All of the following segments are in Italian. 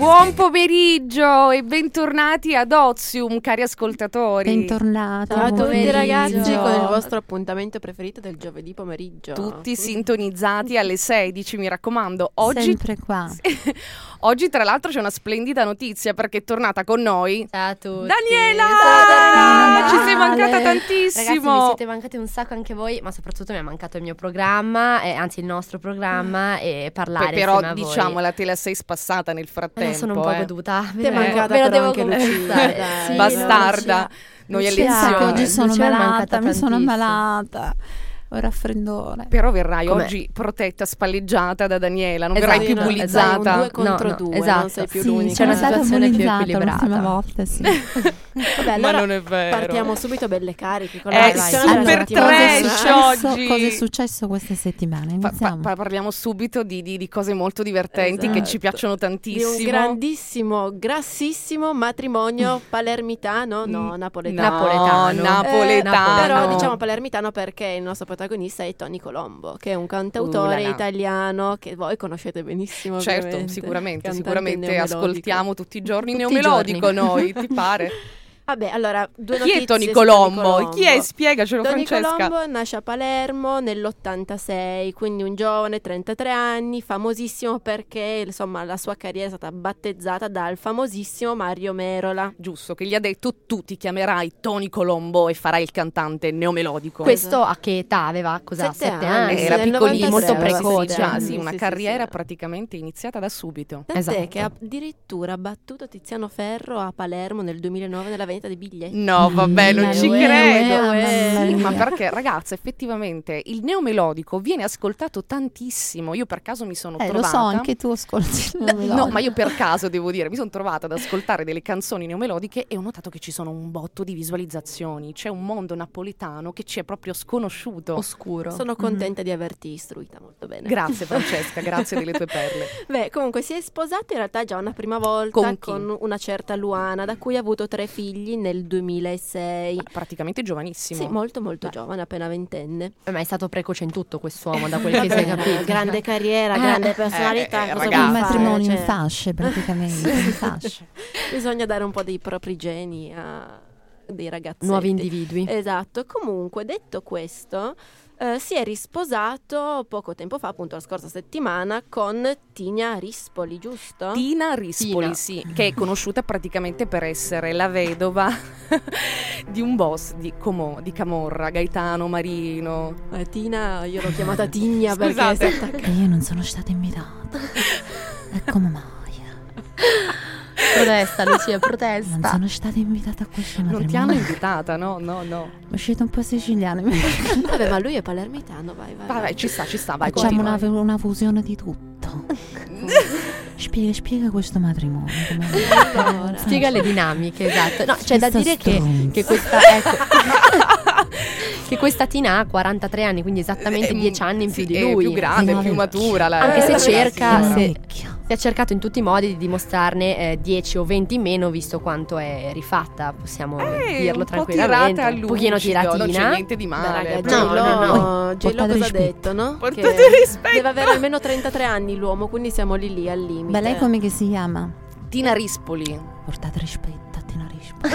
Buon pomeriggio e bentornati ad Ozium, cari ascoltatori. Bentornato. Ciao a buon tutti pomeriggio. ragazzi con il vostro appuntamento preferito del giovedì pomeriggio. Tutti sintonizzati alle 16, mi raccomando. Oggi, Sempre qua. oggi, tra l'altro, c'è una splendida notizia perché è tornata con noi. Ciao a tutti. Daniela! Ciao, Daniela! Ci sei mancata Ragazzi, tantissimo. mi siete mancati un sacco anche voi, ma soprattutto mi è mancato il mio programma, eh, anzi il nostro programma e parlare Poi però, a voi. diciamola, te la sei spassata nel Me frattempo. la sono un po' eh. goduta. Ti è mancata lo però devo anche Lucia. Sì, Bastarda. Lucia- Noi Lucia- oggi sono Lucia malata, mi sono tantissimo. Ho il raffreddore. Però verrai Com'è? oggi protetta, spalleggiata da Daniela, non Esatto, verrai più no, bullizzata. esatto, due contro No, no, due, esatto. non sei più Sì, l'unica. C'è una situazione più bullizzata equilibrata. l'ultima volta, sì. Vabbè, Ma allora non è vero. partiamo subito belle cariche con Eh, la super trash successo- oggi. Cosa è successo questa settimana? Pa- pa- parliamo subito di, di- di cose molto divertenti che ci Esatto. piacciono Di tantissimo. un grandissimo, grassissimo matrimonio palermitano, no, Mm, napoletano. no, Napoletano. napoletano. Eh, Però diciamo palermitano perché il nostro protagonista è Tony Colombo, che è un cantautore Uh, là, là. italiano che voi conoscete benissimo. Certo, sicuramente, sicuramente ascoltiamo tutti i giorni Tutti i neomelodico noi, ti pare? Vabbè, allora, due Chi è Tony su Colombo? Chi è? Spiegacelo Tony Francesca. Colombo nasce a Palermo nell'86, quindi un giovane, 33 anni, famosissimo perché insomma la sua carriera è stata battezzata dal famosissimo Mario Merola. Giusto, che gli ha detto tu ti chiamerai Tony Colombo e farai il cantante neomelodico. Questo a che età aveva? Cosa? Sette Sette anni, anni? sì, era nel piccolino, 96, molto precoce. sì, una sì, sì, carriera sì. praticamente iniziata da subito. Tant'è Esatto. che ha addirittura battuto Tiziano Ferro a Palermo nel 2009 nella vendita dei biglietti. No, vabbè, non ci mia, credo. mia. ma perché, ragazza, effettivamente il neomelodico viene ascoltato tantissimo. Io per caso mi sono Eh, lo trovata. so, anche tu ascolti il No, ma io per caso devo dire, mi sono trovata ad ascoltare delle canzoni neomelodiche e ho notato che ci sono un botto di visualizzazioni. C'è un mondo napoletano che ci è proprio sconosciuto. Oscuro. Sono contenta di averti istruita molto bene. Grazie Francesca, grazie delle tue perle. Beh, comunque si è sposato in realtà già una prima volta Con con, una certa Luana, da cui ha avuto tre figli nel 2006. Ma praticamente giovanissimo. Sì, molto molto Beh. giovane, appena ventenne. Eh, Ma è stato precoce in tutto quest'uomo, da quel che si è capito. grande carriera, Eh, grande personalità. eh, cosa un matrimonio in Cioè, fasce praticamente, in fasce. Bisogna dare un po' dei propri geni a dei ragazzi. Nuovi individui. Esatto, comunque detto questo, eh, si è risposato poco tempo fa, appunto la scorsa settimana, con Tina Rispoli, giusto? Tina Rispoli, Tina. sì, che è conosciuta praticamente per essere la vedova di un boss di, Como- di Camorra, Gaetano Marino. Eh, Tina, io l'ho chiamata Tigna perché attacca- E io non sono stata invitata. E come mai? Protesta, Lucia, Non protesta. sono stata invitata a questo Non matrimonio. ti hanno invitata, no, no, no. È uscito un po' siciliano. Vabbè, ma lui è palermitano, vai, vai. Vai, vai, ci sta, ci sta, vai, Facciamo una, una fusione di tutto. Spiega, spiega questo matrimonio. Allora. Spiega le dinamiche, esatto. No, c'è da Questa dire che, che questa ecco, che questa Tina ha 43 anni, quindi esattamente Eh, 10 anni in sì, più di è lui. più grande, Sì, più matura. La, Anche se la cerca- se- Si è cercato in tutti i modi di dimostrarne eh, 10 o 20 in meno, visto quanto è rifatta, possiamo Eh, dirlo un tranquillamente. un pochino all'ucido, Non c'è tiratina. niente di male. raga, però- no, J-Lo, no, J-Lo Portate cosa ha rispetto. detto, no? Portate Che rispetto. Deve avere almeno 33 anni l'uomo, quindi siamo lì lì al limite. Beh, lei come che si chiama? Tina Rispoli. Portate rispetto.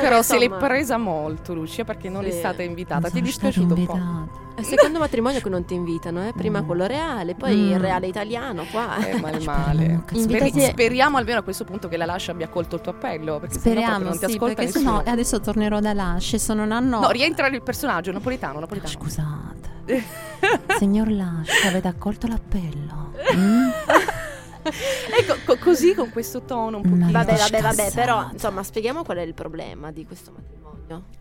Però se l'è presa molto, Lucia, perché non è Sì. stata invitata. Non Ti è dispiaciuto un po'? È il secondo matrimonio che non ti invitano, eh? Prima Mm. quello reale, poi il Mm. reale italiano qua. Eh, male Speriamo male. Speri- speriamo almeno a questo punto che la Lascia abbia colto il tuo appello. Perché Speriamo, non ti sì, ascolta perché nessuno. sennò adesso tornerò da Lasce, sono un anno... No, rientra nel personaggio napoletano, napoletano. Scusate. Signor Lasce, avete accolto l'appello? Mm? Ecco, co- così con questo tono un pochino. Vabbè, vabbè, vabbè, però insomma spieghiamo qual è il problema di questo matrimonio.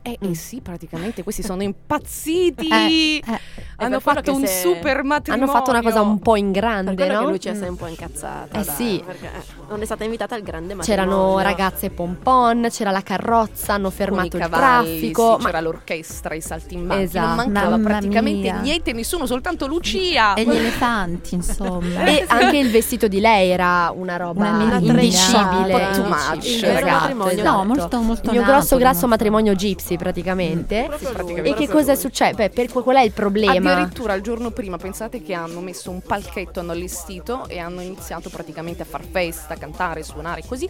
Eh, Mm. eh sì, praticamente questi sono impazziti. Eh, eh. Hanno per quello fatto che un super matrimonio. Hanno fatto una cosa un po' in Per grande, che no? Lucia Mm. si è un po' incazzata. Eh dai, sì. Perché eh, non è stata invitata al grande C'erano matrimonio. ragazze pompon, c'era la carrozza, hanno con i fermato il cavalli, traffico. sì, ma- c'era l'orchestra, i saltimbanchi, Esatto. non mancava Mamma praticamente mia. niente, nessuno, soltanto Lucia. E gli elefanti, insomma. E anche il vestito di lei era una roba Una indicibile. Un po' too much. Il vero Esatto, matrimonio. No, molto, molto Il mio grosso grasso molto- matrimonio gypsy praticamente. Proprio lui, praticamente. E che cosa successo? Beh, per, qual è il problema? Addirittura il giorno prima pensate che hanno messo un palchetto, hanno allestito e hanno iniziato praticamente a far festa, cantare, suonare così,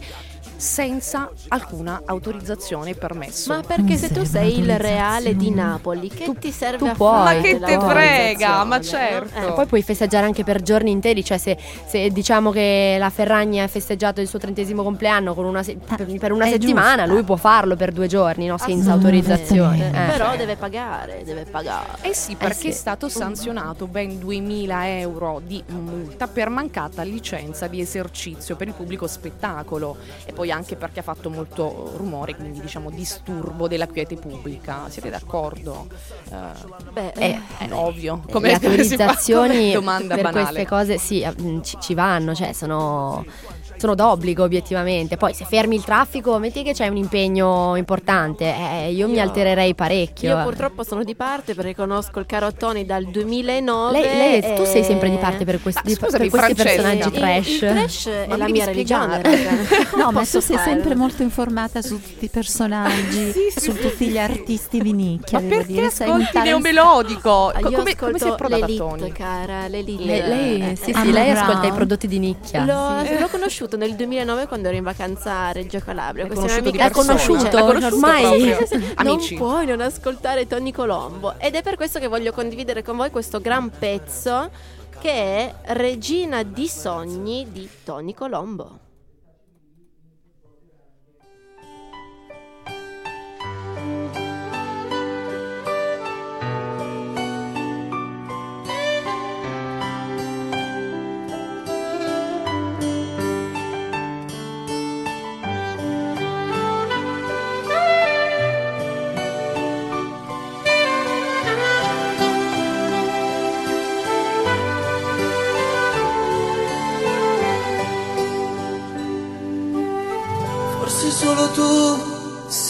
senza alcuna autorizzazione e permesso. Ma perché se tu sei il reale di Napoli, che Tu- ti serve tu a puoi. fare Ma che la te frega, ma autorizzazione, certo. no? Eh, Poi puoi festeggiare anche per giorni interi, cioè se, se diciamo che la Ferragni ha festeggiato il suo trentesimo compleanno con una se- per, per una è settimana, giusto. lui può farlo per due giorni, no? senza autorizzazione. Eh. Però deve pagare, deve pagare. Eh sì, perché sì. è stato sanzionato ben 2000 euro di multa per mancata licenza di esercizio per il pubblico spettacolo e poi anche perché ha fatto molto rumore, quindi diciamo disturbo della quiete pubblica. Siete d'accordo? Eh, Beh, Eh, è ovvio. le Come fa? autorizzazioni Come domanda per banale. queste cose sì, mm, ci, ci vanno, cioè sono, sono d'obbligo obiettivamente. Poi se fermi il traffico, metti che c'è un impegno importante, eh, io, mi Io- altererei parecchio. Io eh. purtroppo sono di parte perché conosco il caro Tony dal 2009. Lei, lei- tu sei sempre di parte per questi, Ma scusami, per questi Francesca. personaggi Il- trash. Il, trash Ma è mi la mia religione. No, ma tu sei sempre molto informata su tutti i personaggi, Sì, sì, su sì, tutti gli artisti di nicchia. Ma perché dire, sei un ascolti neomelodico? Ah, Io come, come sei ascolto approdata a l'elite, Tony? cara, l'elite. Lei, lei- Eh, sì, eh, sì, lei ascolta i prodotti di nicchia. L'ho, Sì. l'ho conosciuto nel 2009 quando ero in vacanza a Reggio Calabria. L'hai conosciuto amica- conosciuto? L'hai conosciuto Ormai- proprio? Sì, sì, sì. Amici. Non puoi non ascoltare Tony Colombo. Ed è per questo che voglio condividere con voi questo gran pezzo che è Regina di sogni di Tony Colombo.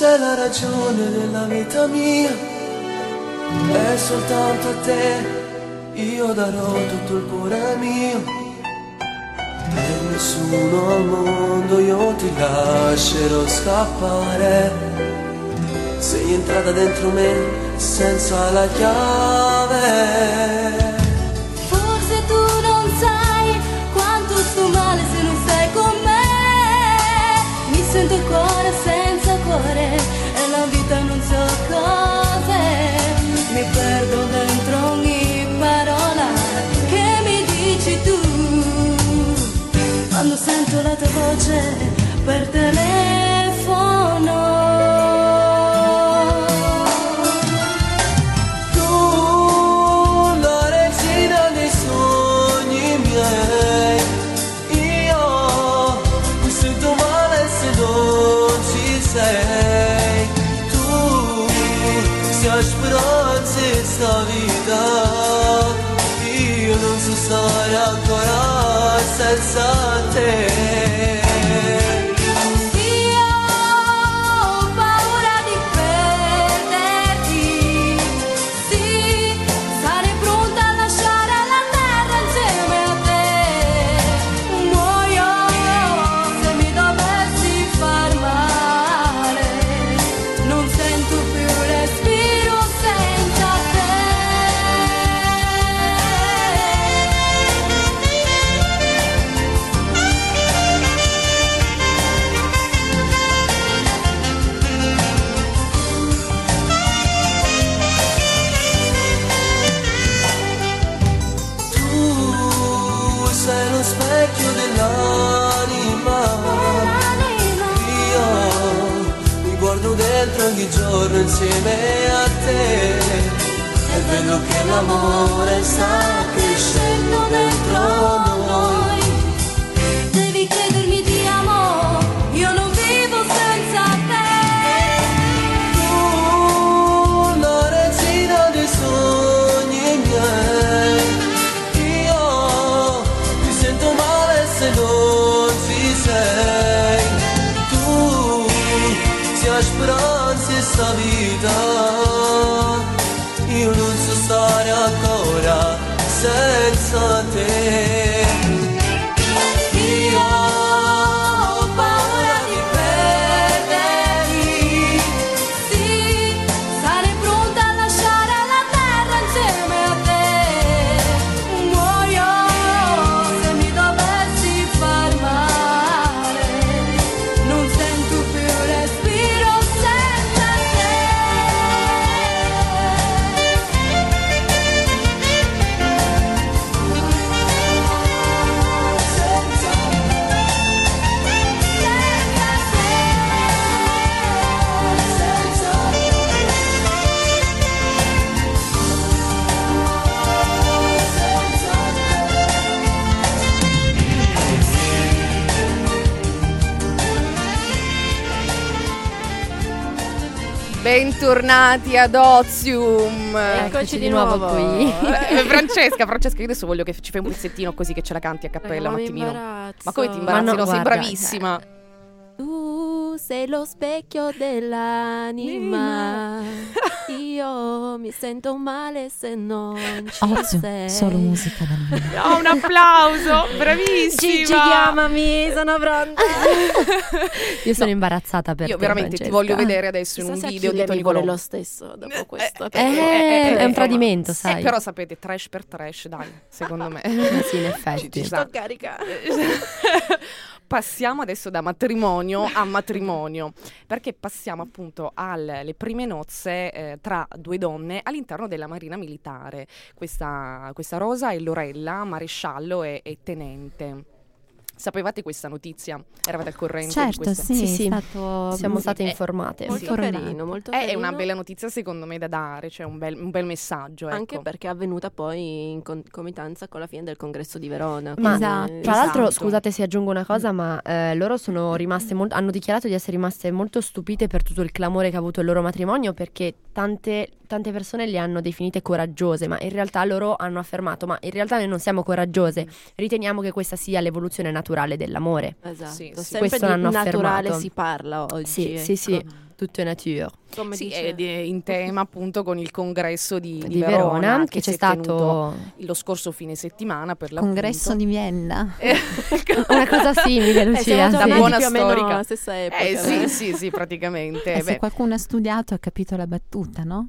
Sei la ragione della vita mia e soltanto a te. Io darò tutto il cuore mio. E nessuno al mondo io ti lascerò scappare. Sei entrata dentro me senza la chiave. Forse tu non sai quanto sto male se non stai con me. Mi sento il sento la Bentornati ad Ozium. Eccoci di nuovo qui. Eh, Francesca, Francesca, io adesso voglio che ci fai un pezzettino così che ce la canti a cappella un attimino. Ma come ti Ma imbarazzi? no, no, sei guarda, bravissima. Tu sei lo specchio dell'anima. Io mi sento male se non ci Ozio, sei. solo musica dal vivo. Oh, un applauso, bravissima. Gigi, chiamami, sono pronta. Io sono imbarazzata per Io te, veramente ti Francesca. voglio vedere adesso in Chissà un video di Tony mi vuole Colombo. lo stesso dopo questo. eh, Eh, è un tradimento, Eh, sai. però sapete, trash per trash, dai, secondo me. Eh sì, in Ci- effetti. ci sta. Sto carica. Passiamo adesso da matrimonio a matrimonio, perché passiamo appunto alle prime nozze eh, tra due donne all'interno della Marina Militare. Questa, questa Rosa è Lorella, maresciallo e, e tenente. Sapevate questa notizia? Eravate al corrente di Certo, questa? sì, Sì, è sì. stato... Siamo state Eh, informate. Molto Informate. carino, molto È carino. una bella notizia secondo me da dare, cioè un bel, un bel messaggio. Ecco. Anche perché è avvenuta poi in concomitanza con la fine del congresso di Verona. Ma Esatto. Tra l'altro, Esatto. scusate se aggiungo una cosa, ma eh, loro sono rimaste molto, hanno dichiarato di essere rimaste molto stupite per tutto il clamore che ha avuto il loro matrimonio perché tante, tante persone le hanno definite coraggiose, ma in realtà loro hanno affermato, ma in realtà noi non siamo coraggiose, riteniamo che questa sia l'evoluzione naturale dell'amore. Esatto. Sì, sì. Sempre Questo di l'hanno naturale affermato. si parla oggi. Sì, sì, ecco. sì, tutto è nature. Come Sì, dice- è in tema appunto con il congresso di, di Di Verona, che, che c'è è stato lo scorso fine settimana per Congresso di Vienna. una cosa simile, Eh, Lucia. siamo da sì. buona più meno storica. alla stessa epoca. Eh sì, sì, sì, praticamente. E Beh, se qualcuno ha studiato ha capito la battuta, no?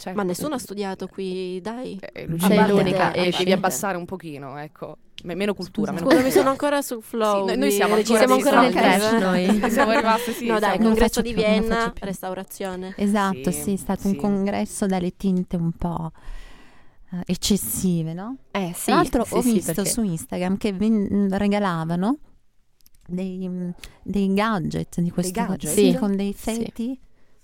Certo. Ma nessuno ha studiato qui, dai. Eh, Sei Lucia, l'unica, eh, esci. devi abbassare un pochino, ecco. Me- meno cultura, meno Scusa, mi cultura. sono ancora sul flow. Sì, noi- siamo ancora Siamo ancora nel trash noi. Siamo rimasti, sì, no, dai, congresso di più, Vienna, restaurazione. Esatto, Sì, sì, è stato sì. un congresso dalle tinte un po' eh, eccessive, no? Eh sì, Tra l'altro sì, ho sì, visto perché- su Instagram che ven- regalavano dei, dei gadget di questo gadget? sì, con dei Sì. feti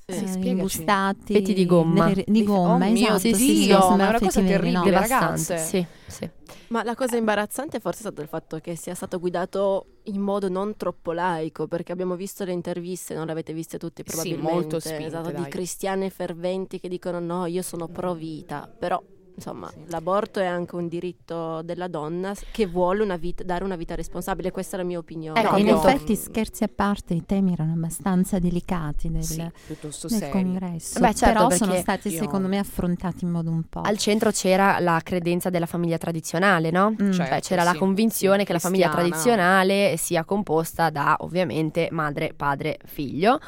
Sì, eh, imbustati Feti di gomma. nelle- di Di- gomma oh mio esatto sì, sì, Dio, sì, ma è una cosa no? terribile. devastante. ragazze. Sì, sì. Ma la cosa imbarazzante forse è stato il fatto che sia stato guidato in modo non troppo laico, perché abbiamo visto le interviste, non le avete viste tutte Sì, probabilmente, molto spinte, esatto, di cristiane ferventi che dicono no, io sono pro vita, però insomma l'aborto è anche un diritto della donna che vuole una vita- dare una vita responsabile, questa è la mia opinione. Ecco, No, in effetti scherzi a parte i temi erano abbastanza delicati del, Sì, piuttosto del congresso Beh, certo, però sono stati io- secondo me affrontati in modo un po' Al centro c'era la credenza della famiglia tradizionale, no? Mm. Cioè, Cioè c'era sì, la convinzione sì, che la famiglia tradizionale sia composta da ovviamente madre, padre, figlio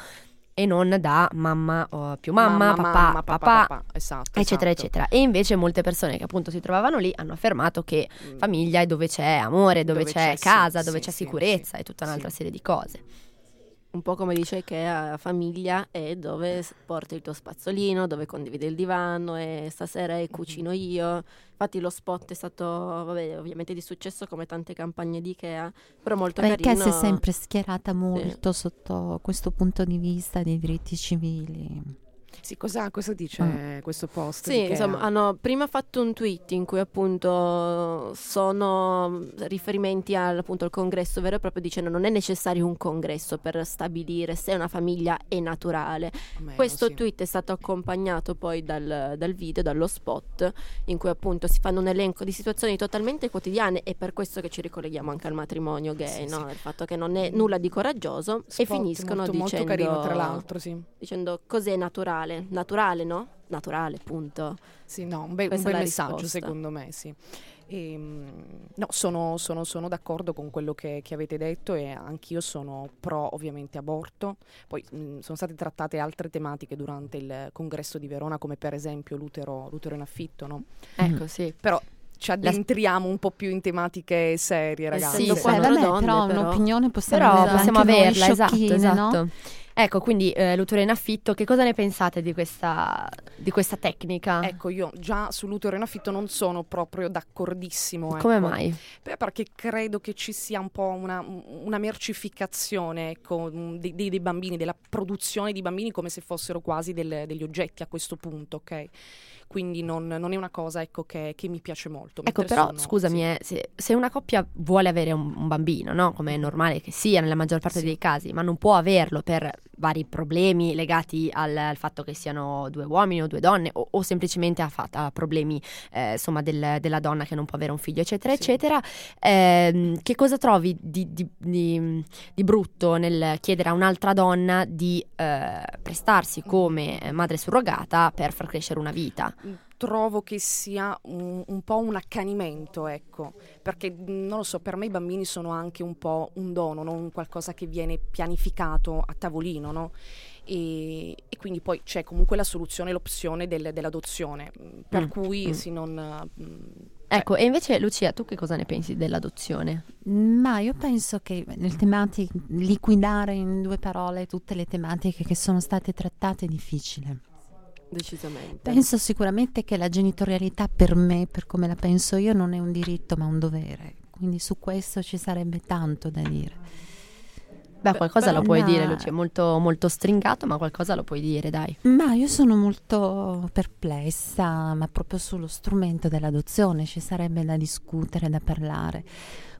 e non da mamma, o più mamma, papà, papà, esatto, eccetera, esatto. eccetera. E invece molte persone che appunto si trovavano lì hanno affermato che Mm. famiglia è dove c'è amore, dove, Dove c'è, c'è, casa, sì, dove c'è sì, sicurezza sì, e tutta un'altra serie di cose. Un po' come dice che a famiglia è dove s- porti il tuo spazzolino, dove condividi il divano e stasera cucino io. Infatti lo spot è stato, vabbè, ovviamente di successo come tante campagne di Ikea, però molto perché carino. si è sempre schierata molto sotto questo punto di vista dei diritti civili Sì, cosa, cosa dice questo post? Sì, insomma, ha- hanno prima fatto un tweet in cui appunto sono riferimenti al, appunto, al congresso vero e proprio dicendo non è necessario un congresso per stabilire se una famiglia è naturale. almeno, Questo sì. tweet è stato accompagnato poi dal, dal video, dallo spot, in cui appunto si fanno un elenco di situazioni totalmente quotidiane e per questo che ci ricolleghiamo anche al matrimonio gay, Sì, no? sì. il fatto che non è nulla di coraggioso e Spot finiscono molto, dicendo, molto carino, tra l'altro, sì. dicendo cos'è naturale? Naturale, no? Naturale, punto. Sì, no, un, be- un bel messaggio risposta. secondo me, sì. Ehm, no, sono, sono- sono d'accordo con quello che, che avete detto e anch'io sono pro ovviamente aborto. Poi mh, sono state trattate altre tematiche durante il congresso di Verona, come per esempio l'utero, l'utero in affitto, no? Ecco, sì. Però ci addentriamo un po' più in tematiche serie, ragazzi. Essendo sì, quattro vabbè, donne, però però. un'opinione possiamo Però averla possiamo averla, esatto, esatto. no? Ecco, quindi eh, l'utero in affitto, che cosa ne pensate di questa, di questa tecnica? Ecco, io già sull'utero in affitto non sono proprio d'accordissimo. Come ecco. mai? Beh, perché credo che ci sia un po' una, una mercificazione ecco, mh, dei, dei- dei bambini, della produzione di bambini come se fossero quasi del- degli oggetti a questo punto, ok? Quindi non, non è una cosa ecco, che, che mi piace molto. Ecco, però sono- scusami, sì. eh, se, se una coppia vuole avere un, un bambino, no? Come è normale che sia nella maggior parte Sì. dei casi, ma non può averlo per vari problemi legati al, al fatto che siano due uomini o due donne, o, o semplicemente a, fa- a problemi eh, insomma del- della donna che non può avere un figlio, eccetera, Sì. eccetera. ehm, che cosa trovi di, di- di- di brutto nel chiedere a un'altra donna di eh, prestarsi come eh, madre surrogata per far crescere una vita? Trovo che sia un, un po' un accanimento, ecco, perché non lo so, per me i bambini sono anche un po' un dono, non qualcosa che viene pianificato a tavolino, no? E, e quindi poi c'è comunque la soluzione, l'opzione del- dell'adozione, per Mm, cui mm. sì, non... mh, Ecco, e invece Lucia, tu che cosa ne pensi dell'adozione? Ma io penso che nel temati- liquidare in due parole tutte le tematiche che sono state trattate è difficile. Decisamente. Penso sicuramente che la genitorialità per me, per come la penso io, non è un diritto ma un dovere. Quindi su questo ci sarebbe tanto da dire. Beh, qualcosa però lo puoi una- dire, Lucia, molto, molto stringato, ma qualcosa lo puoi dire, dai. Ma io sono molto perplessa, ma proprio sullo strumento dell'adozione ci sarebbe da discutere, da parlare.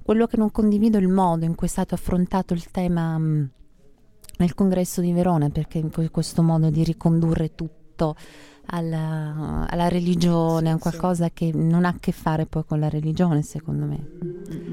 Quello che non condivido è il modo in cui è stato affrontato il tema mh, nel congresso di Verona, perché in que- questo modo di ricondurre tutto alla, alla religione, Sì, a sì. qualcosa che non ha a che fare poi con la religione, secondo me.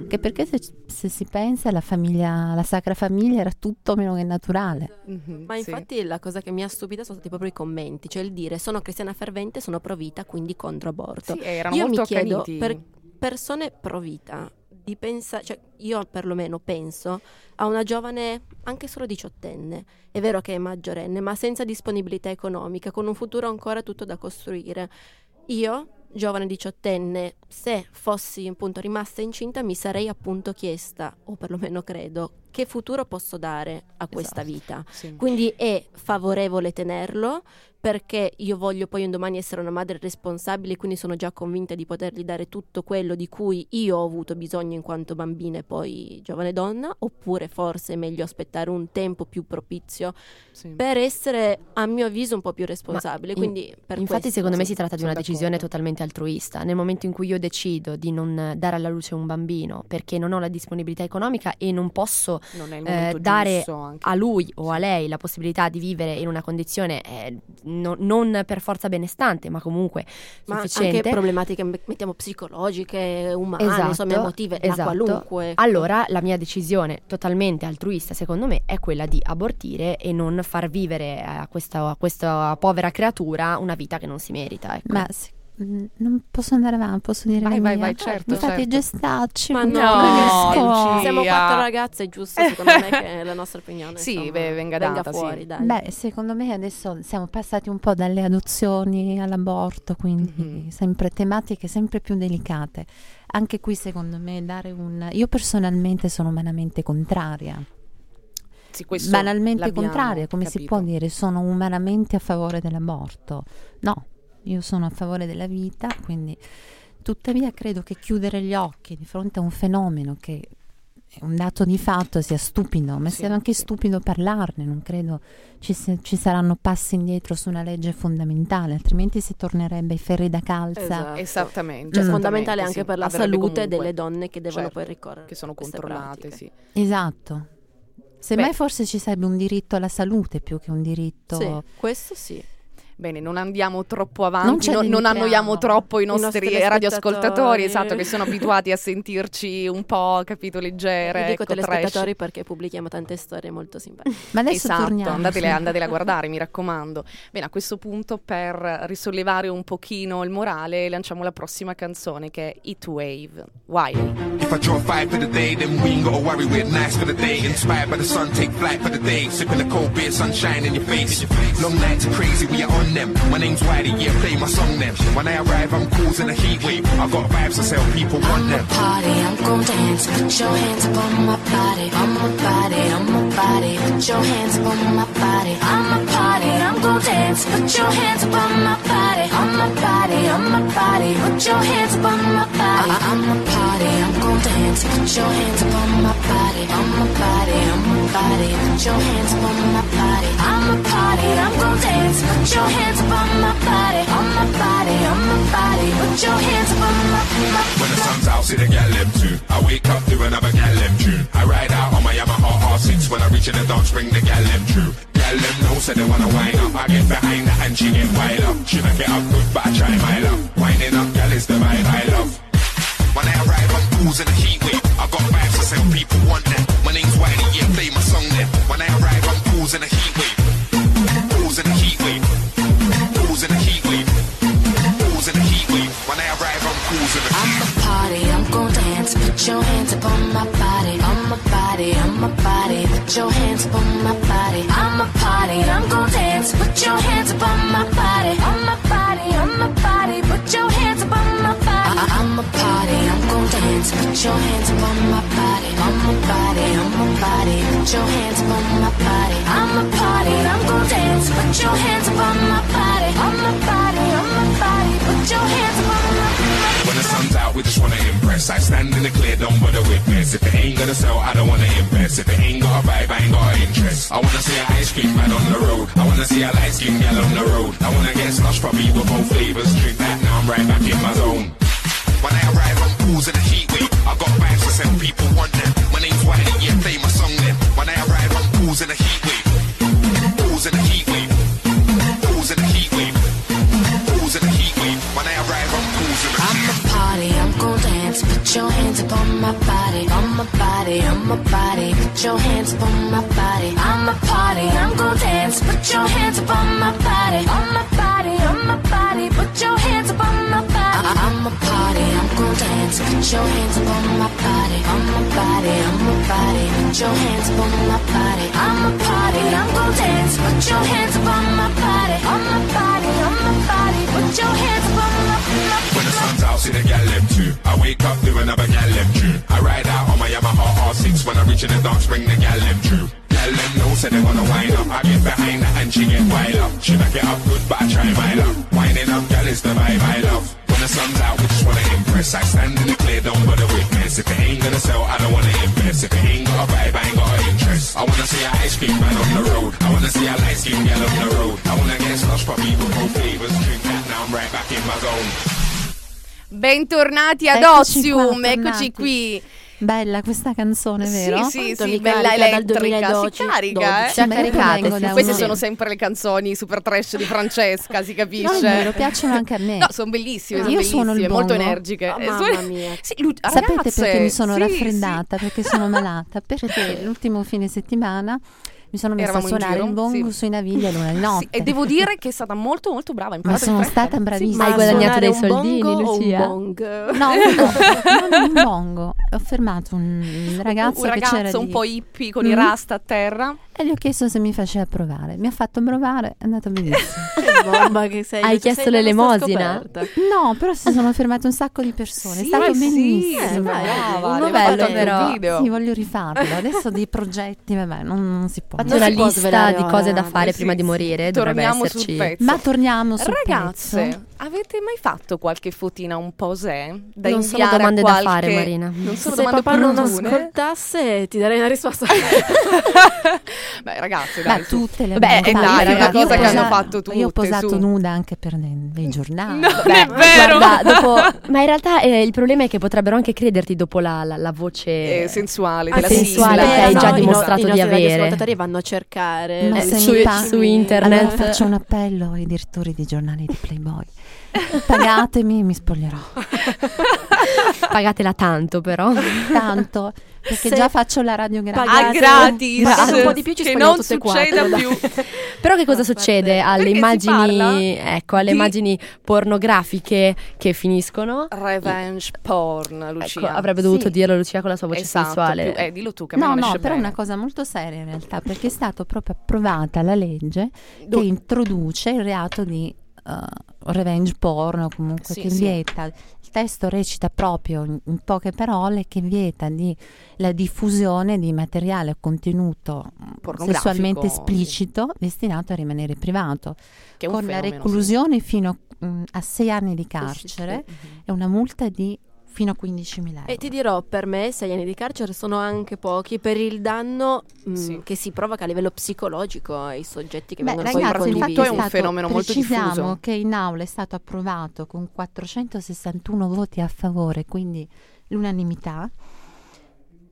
Che perché se, se si pensa la famiglia, la Sacra Famiglia era tutto meno che naturale. mhm, Ma sì. infatti la cosa che mi ha stupita sono stati proprio i commenti, cioè il dire sono cristiana fervente, sono pro vita, quindi contro aborto. Sì, erano Io molto mi chiedo, per persone pro vita, di pensare, cioè io perlomeno penso a una giovane anche solo diciottenne, è vero che è maggiorenne, ma senza disponibilità economica, con un futuro ancora tutto da costruire. Io, giovane diciottenne, se fossi appunto rimasta incinta, mi sarei appunto chiesta, o perlomeno credo, che futuro posso dare a questa Esatto. vita. Sì. Quindi è favorevole tenerlo perché io voglio poi un domani essere una madre responsabile, quindi sono già convinta di potergli dare tutto quello di cui io ho avuto bisogno in quanto bambina e poi giovane donna, oppure forse è meglio aspettare un tempo più propizio sì. per essere, a mio avviso, un po' più responsabile. in- quindi per Infatti, questo, secondo me si tratta di una decisione d'accordo. totalmente altruista. Nel momento in cui io decido di non dare alla luce un bambino perché non ho la disponibilità economica e non posso non eh, dare a lui o a lei la possibilità di vivere in una condizione eh, no- non per forza benestante, ma comunque Ma sufficiente. anche problematiche, mettiamo psicologiche, umane, Esatto, insomma, emotive, esatto. qualunque. Allora la mia decisione totalmente altruista, secondo me, è quella di abortire e non far vivere a questa, a questa povera creatura una vita che non si merita. Ecco. Ma non posso andare avanti, posso dire Vai, la vai, mia? vai, certo, Mi fate certo. gestacci. Ma no. Lucia. Siamo quattro ragazze, è giusto secondo me che la nostra opinione Sì, insomma, beh, venga data, sì. fuori, dai. Beh, secondo me adesso siamo passati un po' dalle adozioni all'aborto, quindi Mhm. sempre tematiche sempre più delicate. Anche qui secondo me dare un... Io personalmente sono umanamente contraria, Sì, banalmente contraria, come si capito. può dire, sono umanamente a favore dell'aborto. No, io sono a favore della vita, quindi tuttavia credo che chiudere gli occhi di fronte a un fenomeno che è un dato di fatto sia stupido, ma Sì, sia anche sì. stupido parlarne. Non credo ci, si- ci saranno passi indietro su una legge fondamentale, altrimenti si tornerebbe ai ferri da calza. Esatto. Esattamente. Cioè, Mm. fondamentale anche sì. per la salute delle donne che devono certo, poi ricorrere che sono controllate, sì. Esatto. Semmai Beh. forse ci sarebbe un diritto alla salute più che un diritto... Sì, questo sì. Bene, non andiamo troppo avanti, non, non annoiamo troppo i I nostri, nostri radioascoltatori, esatto, che sono abituati a sentirci un po', capito, leggere. Vi dico ecco, telespettatori trash. perché pubblichiamo tante storie molto simpatiche. Ma adesso esatto, torniamo. andatele, andatele a guardare, mi raccomando. Bene, a questo punto, per risollevare un pochino il morale, lanciamo la prossima canzone che è Heat Wave, Wiley. If I draw five for the day, then we ain't gotta worry, we're nice for the day. Inspired by the sun, take flight for the day. Sipping the cold beer, sunshine in your face. Long nights are crazy, we are on them. My name's Wiley, yeah, play my song then. When I arrive, I'm causing a heat wave. I got vibes to sell, people want them. party, I'm gon' dance. Put your hands up on my body, on my body, on my body. Put your hands up on my body, on my party, I'm gon' dance. Put your hands up on my body, on my body, on my body. Put your hands up on my body, on my party, I'm gon' dance. Put your hands up on my body, on my body, on my body. Put your hands on my body, I'm a party, I'm gon' dance. Put your hands on my body, on my body, on my body. Put your hands on my, my When the sun's out, see the gal them too. I wake up to another gal them tune. I ride out on my Yamaha R6. When I reach in the dance, bring the gal them true. Gal them know, so they wanna wind up. I get behind her and she get wild up. She not get up good, but I try my luck. Winding up, gal is the vibe I love. When I arrive, I'm causing the heat wave. I got vibes to sell, people want them. My name's Wiley, yeah, play my song then. When I arrive, I'm causing a heat wave. Causing a heat wave. Causing a heat wave. Causing a heat wave. When I arrive, I'm causing a heat I'm a party, I'm gon' dance. Put your hands up on my body, on my body, on my body. Put your hands up on my body. I'm a party, I'm gon' dance. Put your hands up on my body, on my body, on my body. Put your hands up on my body. I- I'm a party, I'm dance. Put your hands on my body, on my body, on my body. Put your hands on my body. I'm a party, I'm gon' dance. Put your hands on my body, on my body, on my body. Put your hands on my When the sun's out, we just wanna impress. I stand in the clear, don't bother with mess. If it ain't gonna sell, I don't wanna invest. If it ain't got a vibe, I ain't got an interest. I wanna see a ice cream man on the road. I wanna see a light skin gal on the road. I wanna get slush puppy with both flavors. Drink that, now I'm right back in my zone. When I arrive, I'm causing a heat wave. I got vibes to sell, people want them. My name's Wiley, yeah, play my song then. When I arrive, I'm causing a heat wave. Causing a heat wave. Causing a heat wave. Causing a heat wave. When I arrive, I'm causing a I'm heat a party, I'm gon' dance. Put your hands up on my body, on my body, on my body. Put your hands up on my body. I'm a party, I'm gon' dance. Put your hands up on my body, on my body, on my body. Put your I'm a party, I'm gon' dance. Put your hands up on my body, on my body, on my body. Put your hands up on my body. I'm a party, I'm gon' dance. Put your hands up on my body, on my body, on my body. Put your hands up on my, my When the sun's out, see the gal them too. I wake up to another gal them tune. I ride out on my Yamaha R6. When I reach in the dance, bring the gal them true. Gal them know, so they wanna wind up. I get behind her and she get wild up. She not get up good, but I try my luck. Winding up, gal is the vibe I love. When the sun's out, we just wanna impress. I stand in the clear, don't bother with mess. If it ain't gonna sell, I don't wanna invest. If it ain't got a vibe, I ain't got an interest. I wanna see a ice cream man on the road. I wanna see a light skin gal on the road. I wanna get slush puppy with both flavors. Drink that, now I'm right back in my zone. Bentornati ad Eccoci qua, eccoci tornati. qui. Bella questa canzone, vero? Sì, sì, sì, bella carica dal elettrica, 2012, si carica, eh? Si è Beh, io caricata, vengo sì, da sì. Queste sono sempre le canzoni super trash di Francesca, si capisce. No, piacciono anche a me. No, sono bellissime, sono Io suono il bellissime, molto bongo. energiche. Oh, Eh, mamma mia. Sì, lu- Sapete perché mi sono sì, raffreddata? Perché sono malata? Perché l'ultimo fine settimana mi sono messa Eravamo a suonare il bongo sì. sui navigli a luna di sì. notte. Sì, e devo dire che è stata molto molto brava. Ma sono stata bravissima. Hai Ma guadagnato dei un soldini, Lucia? un bong? No, un, non un bongo. Ho fermato un ragazzo, un che c'era ragazzo un di- po' hippie con i Mhm. rasta a terra. E gli ho chiesto se mi faceva provare. Mi ha fatto provare, è andato benissimo. Che bomba che sei. Hai Lucia, chiesto l'elemosina? No, però si sono fermate un sacco di persone. Sì, è stato sì, bellissimo. eh, brava, un anche però. video. Sì, voglio rifarlo. Adesso dei progetti, vabbè, non, non si può. Faccio una lista svelare di cose da fare sì, prima di sì. morire. Dovrebbe Torniamo esserci. sul pezzo. Ma torniamo sul Ragazze, pezzo. Avete mai fatto qualche fotina un po' se? Da Non sono domande da qualche- fare, Marina. Non sono Se domande papà non ascoltasse ti darei una risposta. Beh, ragazzi, dai, Beh, su. tutte le Beh, è dai, è una cosa Io che ho hanno posato- fatto tutte, Io ho posato su. nuda anche per nei, nei giornali. No, non Beh, è vero. guarda, dopo- ma in realtà eh, il problema è che potrebbero anche crederti dopo la, la- la voce Eh, sensuale, Ah, della sensuale che hai già no, i no- dimostrato i di nostri avere. ascoltatori vanno a cercare Ma eh, su, su internet. Allora faccio un appello ai direttori dei giornali di Playboy. Pagatemi e mi spoglierò. Pagatela tanto però. Tanto, perché Se già faccio la radio gratis. Ah, gratis. pagate un po' di più, ci che non tutte succeda quattro, più. Però che cosa No, succede alle immagini, ecco, alle di- immagini pornografiche che finiscono? Revenge porn, Ecco, Lucia. avrebbe dovuto Sì. dirlo Lucia con la sua voce Esatto, sensuale. più- eh, dillo tu che No, no, però è bene. una cosa molto seria in realtà, perché è stata proprio approvata la legge Do- che introduce il reato di eh, revenge porn o comunque Sì, che sì. vieta. Il testo recita proprio in, poche parole che vieta di, la diffusione di materiale o contenuto mm, sessualmente sì. esplicito destinato a rimanere privato, con la fenomeno, sì. reclusione fino mm, a sei anni di carcere Mhm. e una multa di fino a 15.000 euro. E ti dirò, per me sei anni di carcere sono anche pochi per il danno mh, Sì. che si provoca a livello psicologico ai soggetti che Beh, vengono ragazzi, poi condivisi. è un stato- fenomeno molto precisiamo diffuso. che in aula è stato approvato con 461 voti a favore, quindi l'unanimità,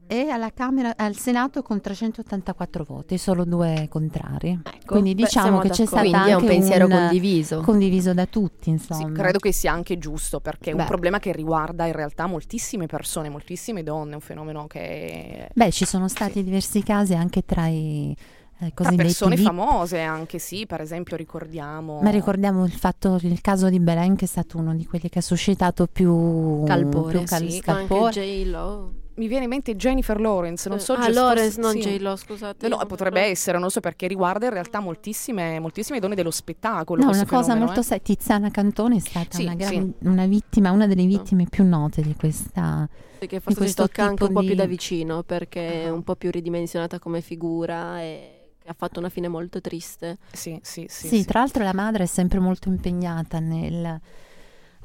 e alla Camera, al Senato con 384 voti, solo due contrari. quindi beh, diciamo siamo che c'è stato Quindi è un anche pensiero un- condiviso. condiviso da tutti, insomma. Sì, credo che sia anche giusto perché è un Beh. problema che riguarda in realtà moltissime persone, moltissime donne, è un fenomeno che Beh, ci sono stati diversi casi anche tra i eh, tra persone VIP. famose anche sì, per esempio ricordiamo Ma ricordiamo il fatto, il caso di Belen che è stato uno di quelli che ha suscitato più Calpore, più cal- sì. scalpore. Anche J-Lo. Mi viene in mente Jennifer Lawrence, non so ah, giusto- Lawrence, non sì. J-Lo, scusate. No, no, potrebbe essere, non so perché riguarda in realtà moltissime, moltissime donne dello spettacolo. No, una cosa fenomeno, molto eh. seria. Tiziana Cantone è stata Sì, una, gran- sì. una vittima, una delle vittime più note di questa. Di forse si questo tocca anche un po' più di- da vicino perché è Ah. un po' più ridimensionata come figura e ha fatto una fine molto triste. Sì, sì, sì. Sì, sì. tra l'altro la madre è sempre molto impegnata nel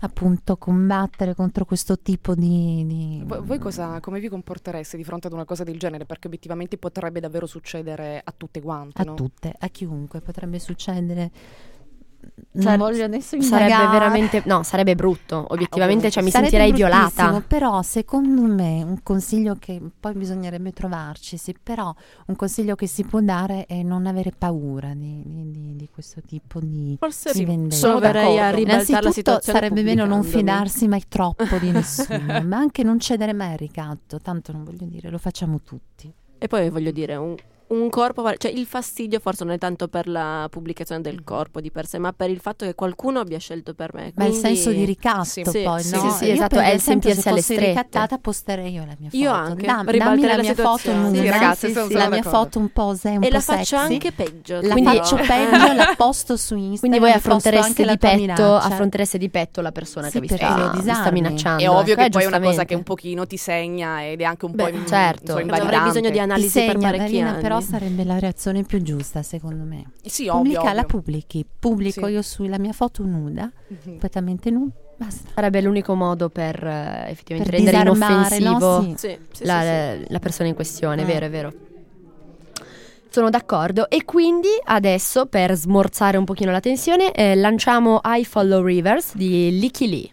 appunto combattere contro questo tipo di. di- Voi, voi cosa, come vi comportereste di fronte ad una cosa del genere? Perché obiettivamente potrebbe davvero succedere a tutte quante, a no? tutte, a chiunque potrebbe succedere. Non voglio adesso Sarebbe indagare. veramente, no, sarebbe brutto. Obiettivamente, cioè, mi Sarebbe sentirei violata. Però secondo me un consiglio che poi bisognerebbe trovarci, sì, però un consiglio che si può dare è non avere paura di, di- di- di questo tipo di, Forse di vendetta. proverei a ribaltare la situazione sarebbe bene non fidarsi mai troppo di nessuno, ma anche non cedere mai al ricatto, tanto non voglio dire, lo facciamo tutti. E poi voglio dire, un, un corpo, cioè il fastidio forse non è tanto per la pubblicazione del corpo di per sé, ma per il fatto che qualcuno abbia scelto per me. Ma il senso di ricatto Sì, sì, poi, sì, no? sì, sì, Io esatto, è il esempio, sentirsi se alle fossi strette. ricattata posterei io la mia foto. Io anche, Dam- dammi la la mia foto situazione. nuda, Sì, ragazzi, sì, sono- sì, sono la mia foto un po' se un E po' la faccio sexy. anche peggio. La quindi- faccio peggio, la posto su Instagram. Quindi voi affrontereste di petto, affrontereste di petto la persona Sì, che vi sta, minacciando. È ovvio ecco, che poi è una cosa che un pochino ti segna ed è anche un po' in- certo. non so, Avrei invalidante. bisogno di analisi per parecchi anni. però sarebbe la reazione più giusta secondo me. Sì, ovvio, Pubblica, la ovvio. pubblichi, pubblico Sì. io sulla mia foto nuda, Mhm. completamente nuda, basta. Sarebbe l'unico modo per eh, effettivamente Per rendere inoffensivo no? Sì. La, sì, sì. la persona in questione, Eh. vero, è vero. Sono d'accordo e quindi adesso per smorzare un pochino la tensione eh, lanciamo I Follow Rivers di Licky Lee.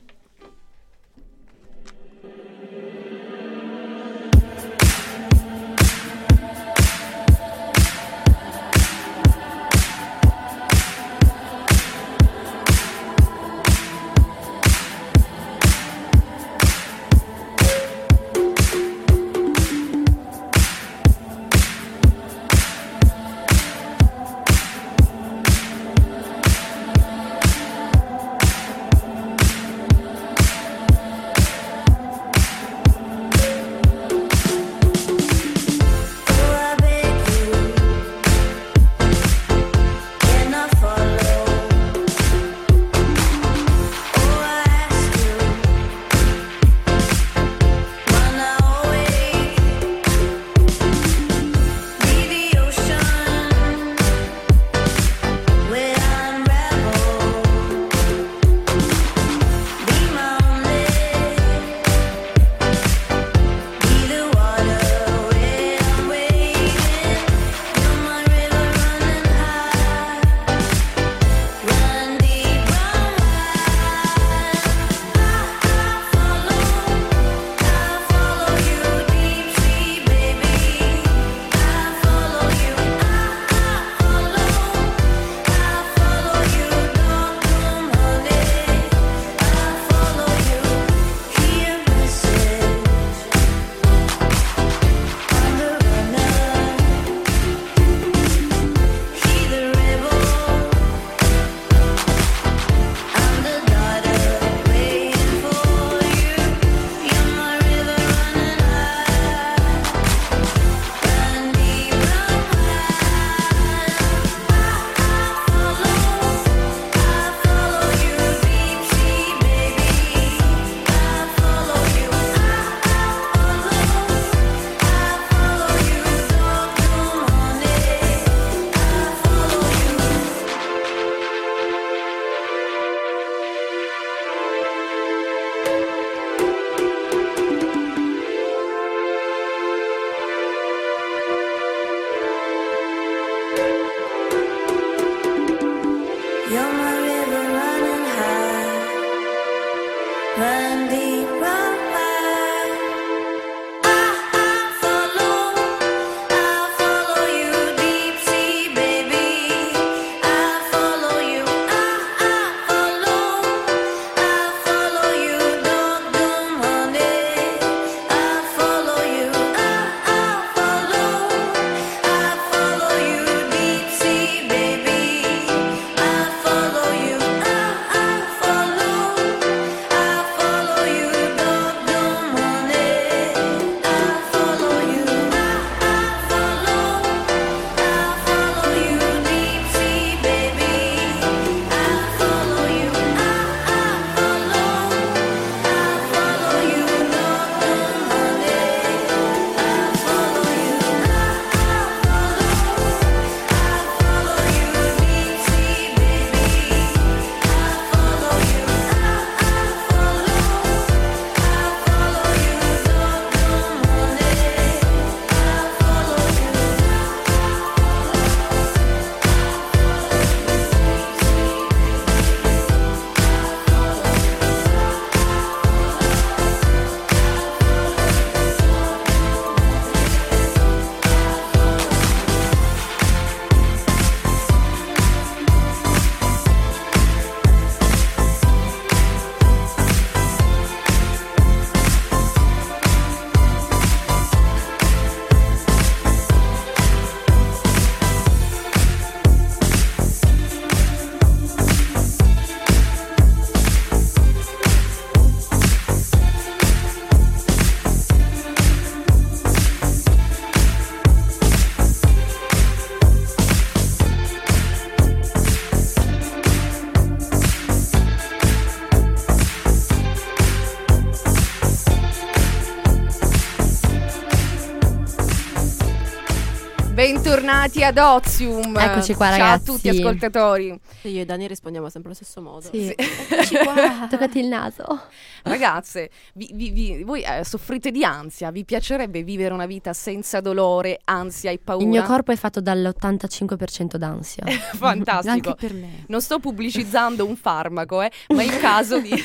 Bentornati ad Ozium. Eccoci qua, Ciao ragazzi. a tutti ascoltatori. Io e Dani rispondiamo sempre allo stesso modo. Sì. Eccoci qua. Toccati il naso. Ragazze, vi- vi- vi- voi eh, soffrite di ansia? Vi piacerebbe vivere una vita senza dolore, ansia e paura? Il mio corpo è fatto dall'85% d'ansia. Fantastico. Anche per me. Non sto pubblicizzando un farmaco, eh, ma è il caso di...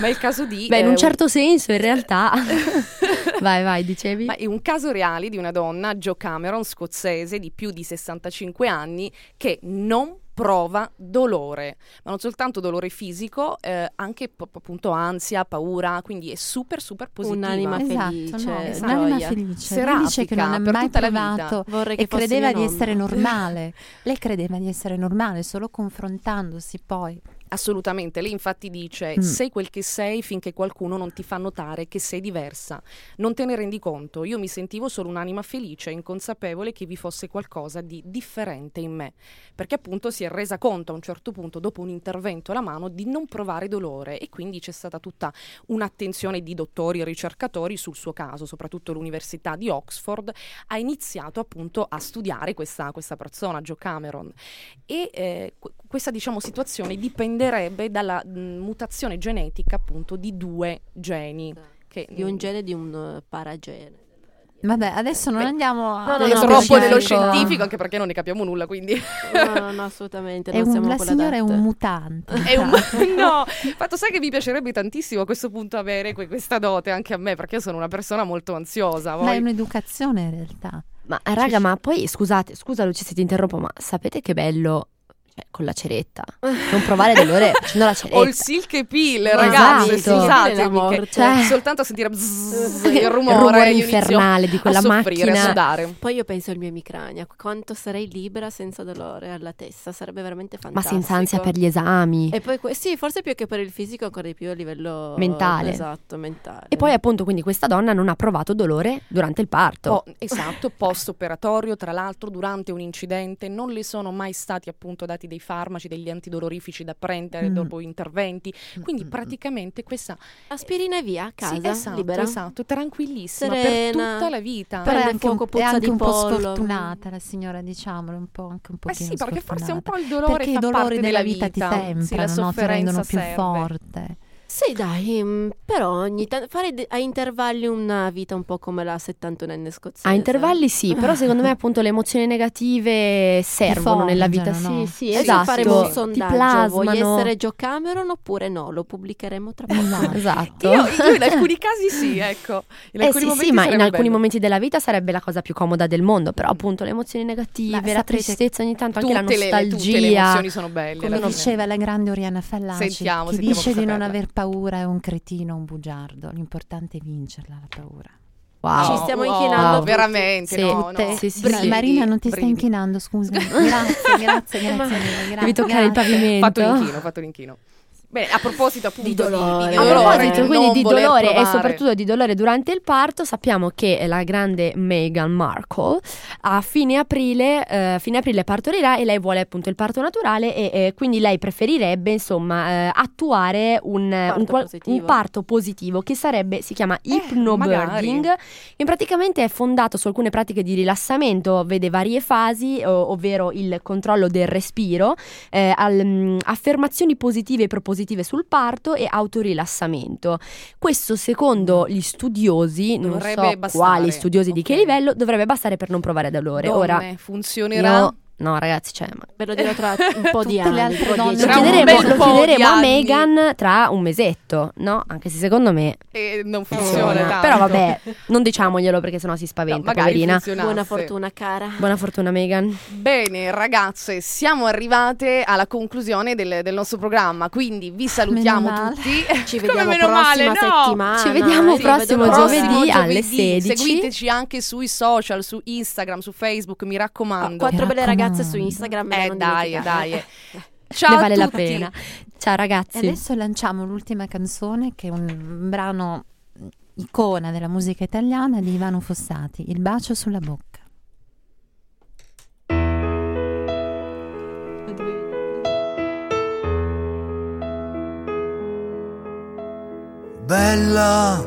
ma è il caso di... Beh, in eh, un certo senso, in realtà. vai, vai, dicevi? Ma è un caso reale di una donna, Jo Cameron, scozzese di più di 65 anni, che non prova dolore, ma non soltanto dolore fisico, eh, anche po- appunto ansia, paura, quindi è super super positiva. Un'anima Esatto, felice, no, gioia. un'anima felice. Lei dice che non Serafica ha per mai provato e credeva di essere normale. Lei credeva di essere normale solo confrontandosi poi. Assolutamente, lei infatti dice Mm. sei quel che sei finché qualcuno non ti fa notare che sei diversa. Non te ne rendi conto, io mi sentivo solo un'anima felice, inconsapevole che vi fosse qualcosa di differente in me, perché appunto si è resa conto a un certo punto, dopo un intervento alla mano, di non provare dolore. E quindi c'è stata tutta un'attenzione di dottori e ricercatori sul suo caso, soprattutto l'Università di Oxford ha iniziato appunto a studiare questa, questa persona, Joe Cameron. E eh, questa diciamo situazione dipenderebbe dalla mh, mutazione genetica appunto di due geni che Di un gene e di un eh, paragene. Vabbè, adesso non Beh, andiamo a... no, no, è no, troppo scientifico. nello scientifico anche perché non ne capiamo nulla quindi No, no, no, assolutamente. È non un- siamo la signora è un mutante. è un no fatto sai che mi piacerebbe tantissimo a questo punto avere que- questa dote anche a me perché io sono una persona molto ansiosa Ma è un'educazione in realtà. Ma raga, ma poi scusate, scusa Luci se ti interrompo, ma sapete che bello cioè, con la ceretta? Non provare dolore facendo la ceretta. o il silk pill Esatto. ragazzi morte. che Cioè- soltanto a sentire bzzz, il il rumore, rumore io inizio infernale di quella a soffrire, a macchina. sudare Poi io penso al mio emicrania, quanto sarei libera senza dolore alla testa, sarebbe veramente Ma fantastico. senza ansia per gli esami. E poi sì, forse più che per il fisico, ancora di più a livello Mentale. Esatto, mentale. E poi appunto quindi questa donna non ha provato dolore durante il parto. Po- esatto, post operatorio, tra l'altro durante un incidente non le sono mai stati appunto dati dei farmaci, degli antidolorifici da prendere Mm. dopo interventi, quindi Mm, mm, praticamente questa aspirina e via a casa, sì, esatto, libera. esatto, tranquillissima per Serena. tutta la vita. Però- è anche, un, fuoco, è anche di un po' sfortunata la signora, diciamolo, un po' anche un Eh pochino sì, perché forse un sfortunata. po' il dolore perché fa i dolori parte della della vita, ti Sì, la temprano, no? ti rendono più serve. forte. Sì, dai, mm, però ogni tanto fare a intervalli una vita un po' come la 71enne scozzese. A intervalli sì, però secondo me appunto le emozioni negative servono nella vita. no? Sì, sì, Sì, esatto. faremo un Ti sondaggio. Vuoi essere Joe Cameron oppure no? Lo pubblicheremo tra poco. Esatto. Esatto. Io, io in alcuni casi sì, ecco. In Eh alcuni sì, momenti sì, ma in alcuni bello. momenti della vita sarebbe la cosa più comoda del mondo, però appunto le emozioni negative, Beh, la tristezza ogni tanto, anche la tutte le, tutte le nostalgia. emozioni sono belle. Come diceva la grande Oriana Fallaci, Sentiamo, sentiamo dice di non aver paura è un cretino, un bugiardo. L'importante è vincerla la paura. Wow. Ci stiamo wow, inchinando tutti. veramente, Sì, no, no. sì, sì, sì. Marina, non ti stai Brividi. inchinando, scusa. Grazie, grazie, grazie, mille, grazie. Devi toccare il grazie. pavimento. Fatto l'inchino, fatto l'inchino. Bene, a proposito appunto Di dolore. di A dolore, proposito quindi di dolore e soprattutto di dolore durante il parto, sappiamo che la grande Meghan Markle a fine aprile, eh, fine aprile partorirà e lei vuole appunto il parto naturale e eh, quindi lei preferirebbe insomma eh, attuare un Parto un qual- positivo. un parto positivo che sarebbe, si chiama hypnobirthing, magari. che praticamente è fondato su alcune pratiche di rilassamento, vede varie fasi, o- ovvero il controllo del respiro, eh, al- mh, affermazioni positive e propositive sul parto e autorilassamento. Questo secondo gli studiosi, non Dovrebbe so bastare. quali studiosi di che livello, dovrebbe bastare per non provare dolore. Donne, Ora, funzionerà? io- no ragazzi, cioè, ma- Ve lo dirò tra un po' di anni. altre donne- dieci lo chiederemo, lo po' di chiederemo a. Megan tra un mesetto, no? Anche se secondo me E non funziona funziona. tanto. Però vabbè, non diciamoglielo perché sennò si No, spaventa, magari poverina. funzionasse. Buona fortuna, cara. Buona fortuna Megan. Bene, ragazze, siamo arrivate alla conclusione del, del nostro programma, quindi vi salutiamo Meno male. tutti. Ci Come vediamo meno male, prossima no? settimana. Ci vediamo Sì, prossimo l'ora. giovedì alle 16. Seguiteci anche sui social, su Instagram, su Facebook, mi Ah, raccomando. quattro belle raccomando. Ragazze su Instagram. eh dai, dai. Ciao ne vale la pena. Ciao E ragazzi. adesso lanciamo l'ultima canzone che è un brano icona della musica italiana di Ivano Fossati, Il bacio sulla bocca. Bella,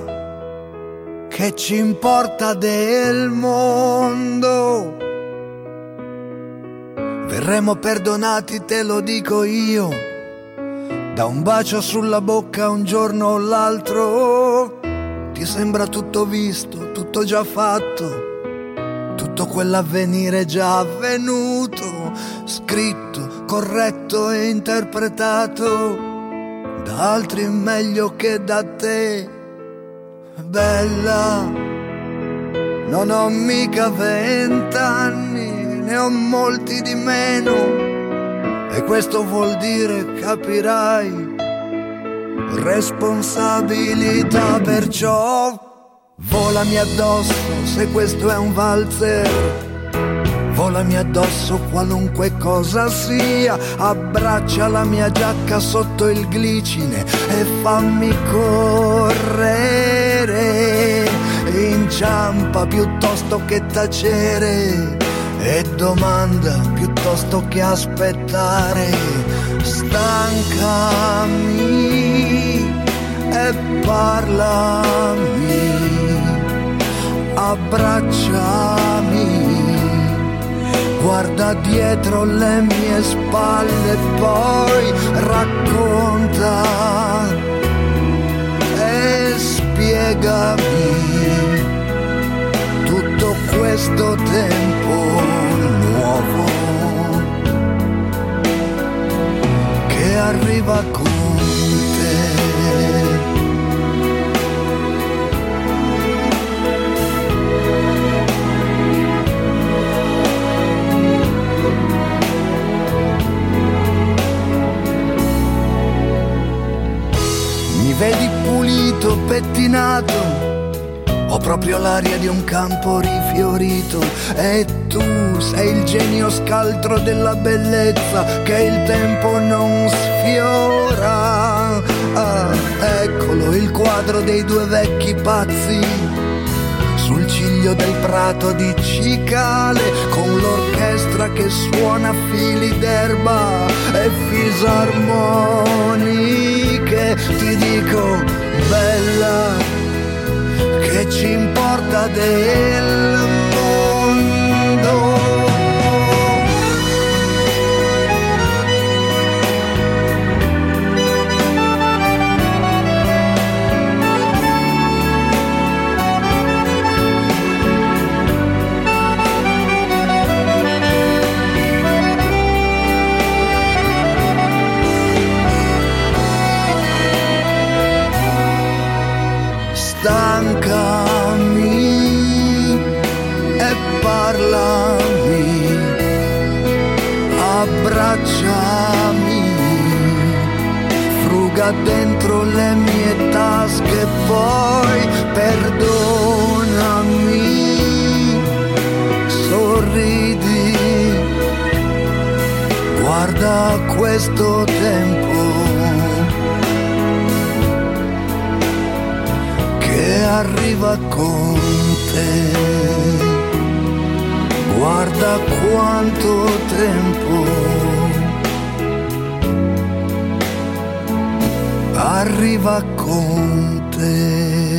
che ci importa del mondo? Verremo perdonati, te lo dico io, da un bacio sulla bocca un giorno o l'altro. Ti sembra tutto visto, tutto già fatto, tutto quell'avvenire già avvenuto, scritto, corretto e interpretato da altri meglio che da te. Bella, non ho mica vent'anni, ne ho molti di meno. E questo vuol dire, capirai, responsabilità. Perciò volami addosso se questo è un valzer. Volami addosso qualunque cosa sia, abbraccia la mia giacca sotto il glicine e fammi correre. Inciampa piuttosto che tacere e domanda piuttosto che aspettare. Stancami e parlami, abbracciami. Guarda dietro le mie spalle, poi racconta e spiegami questo tempo nuovo che arriva con te. Mi vedi pulito, pettinato, proprio l'aria di un campo rifiorito e tu sei il genio scaltro della bellezza che il tempo non sfiora. Ah, eccolo il quadro dei due vecchi pazzi sul ciglio del prato di Cicale con l'orchestra che suona fili d'erba e fisarmoniche. Ti dico, bella, che ci importa del? Toccami e parlami, abbracciami, fruga dentro le mie tasche, poi perdonami, sorridi, guarda questo tempo arriva con te. Guarda quanto tempo arriva con te.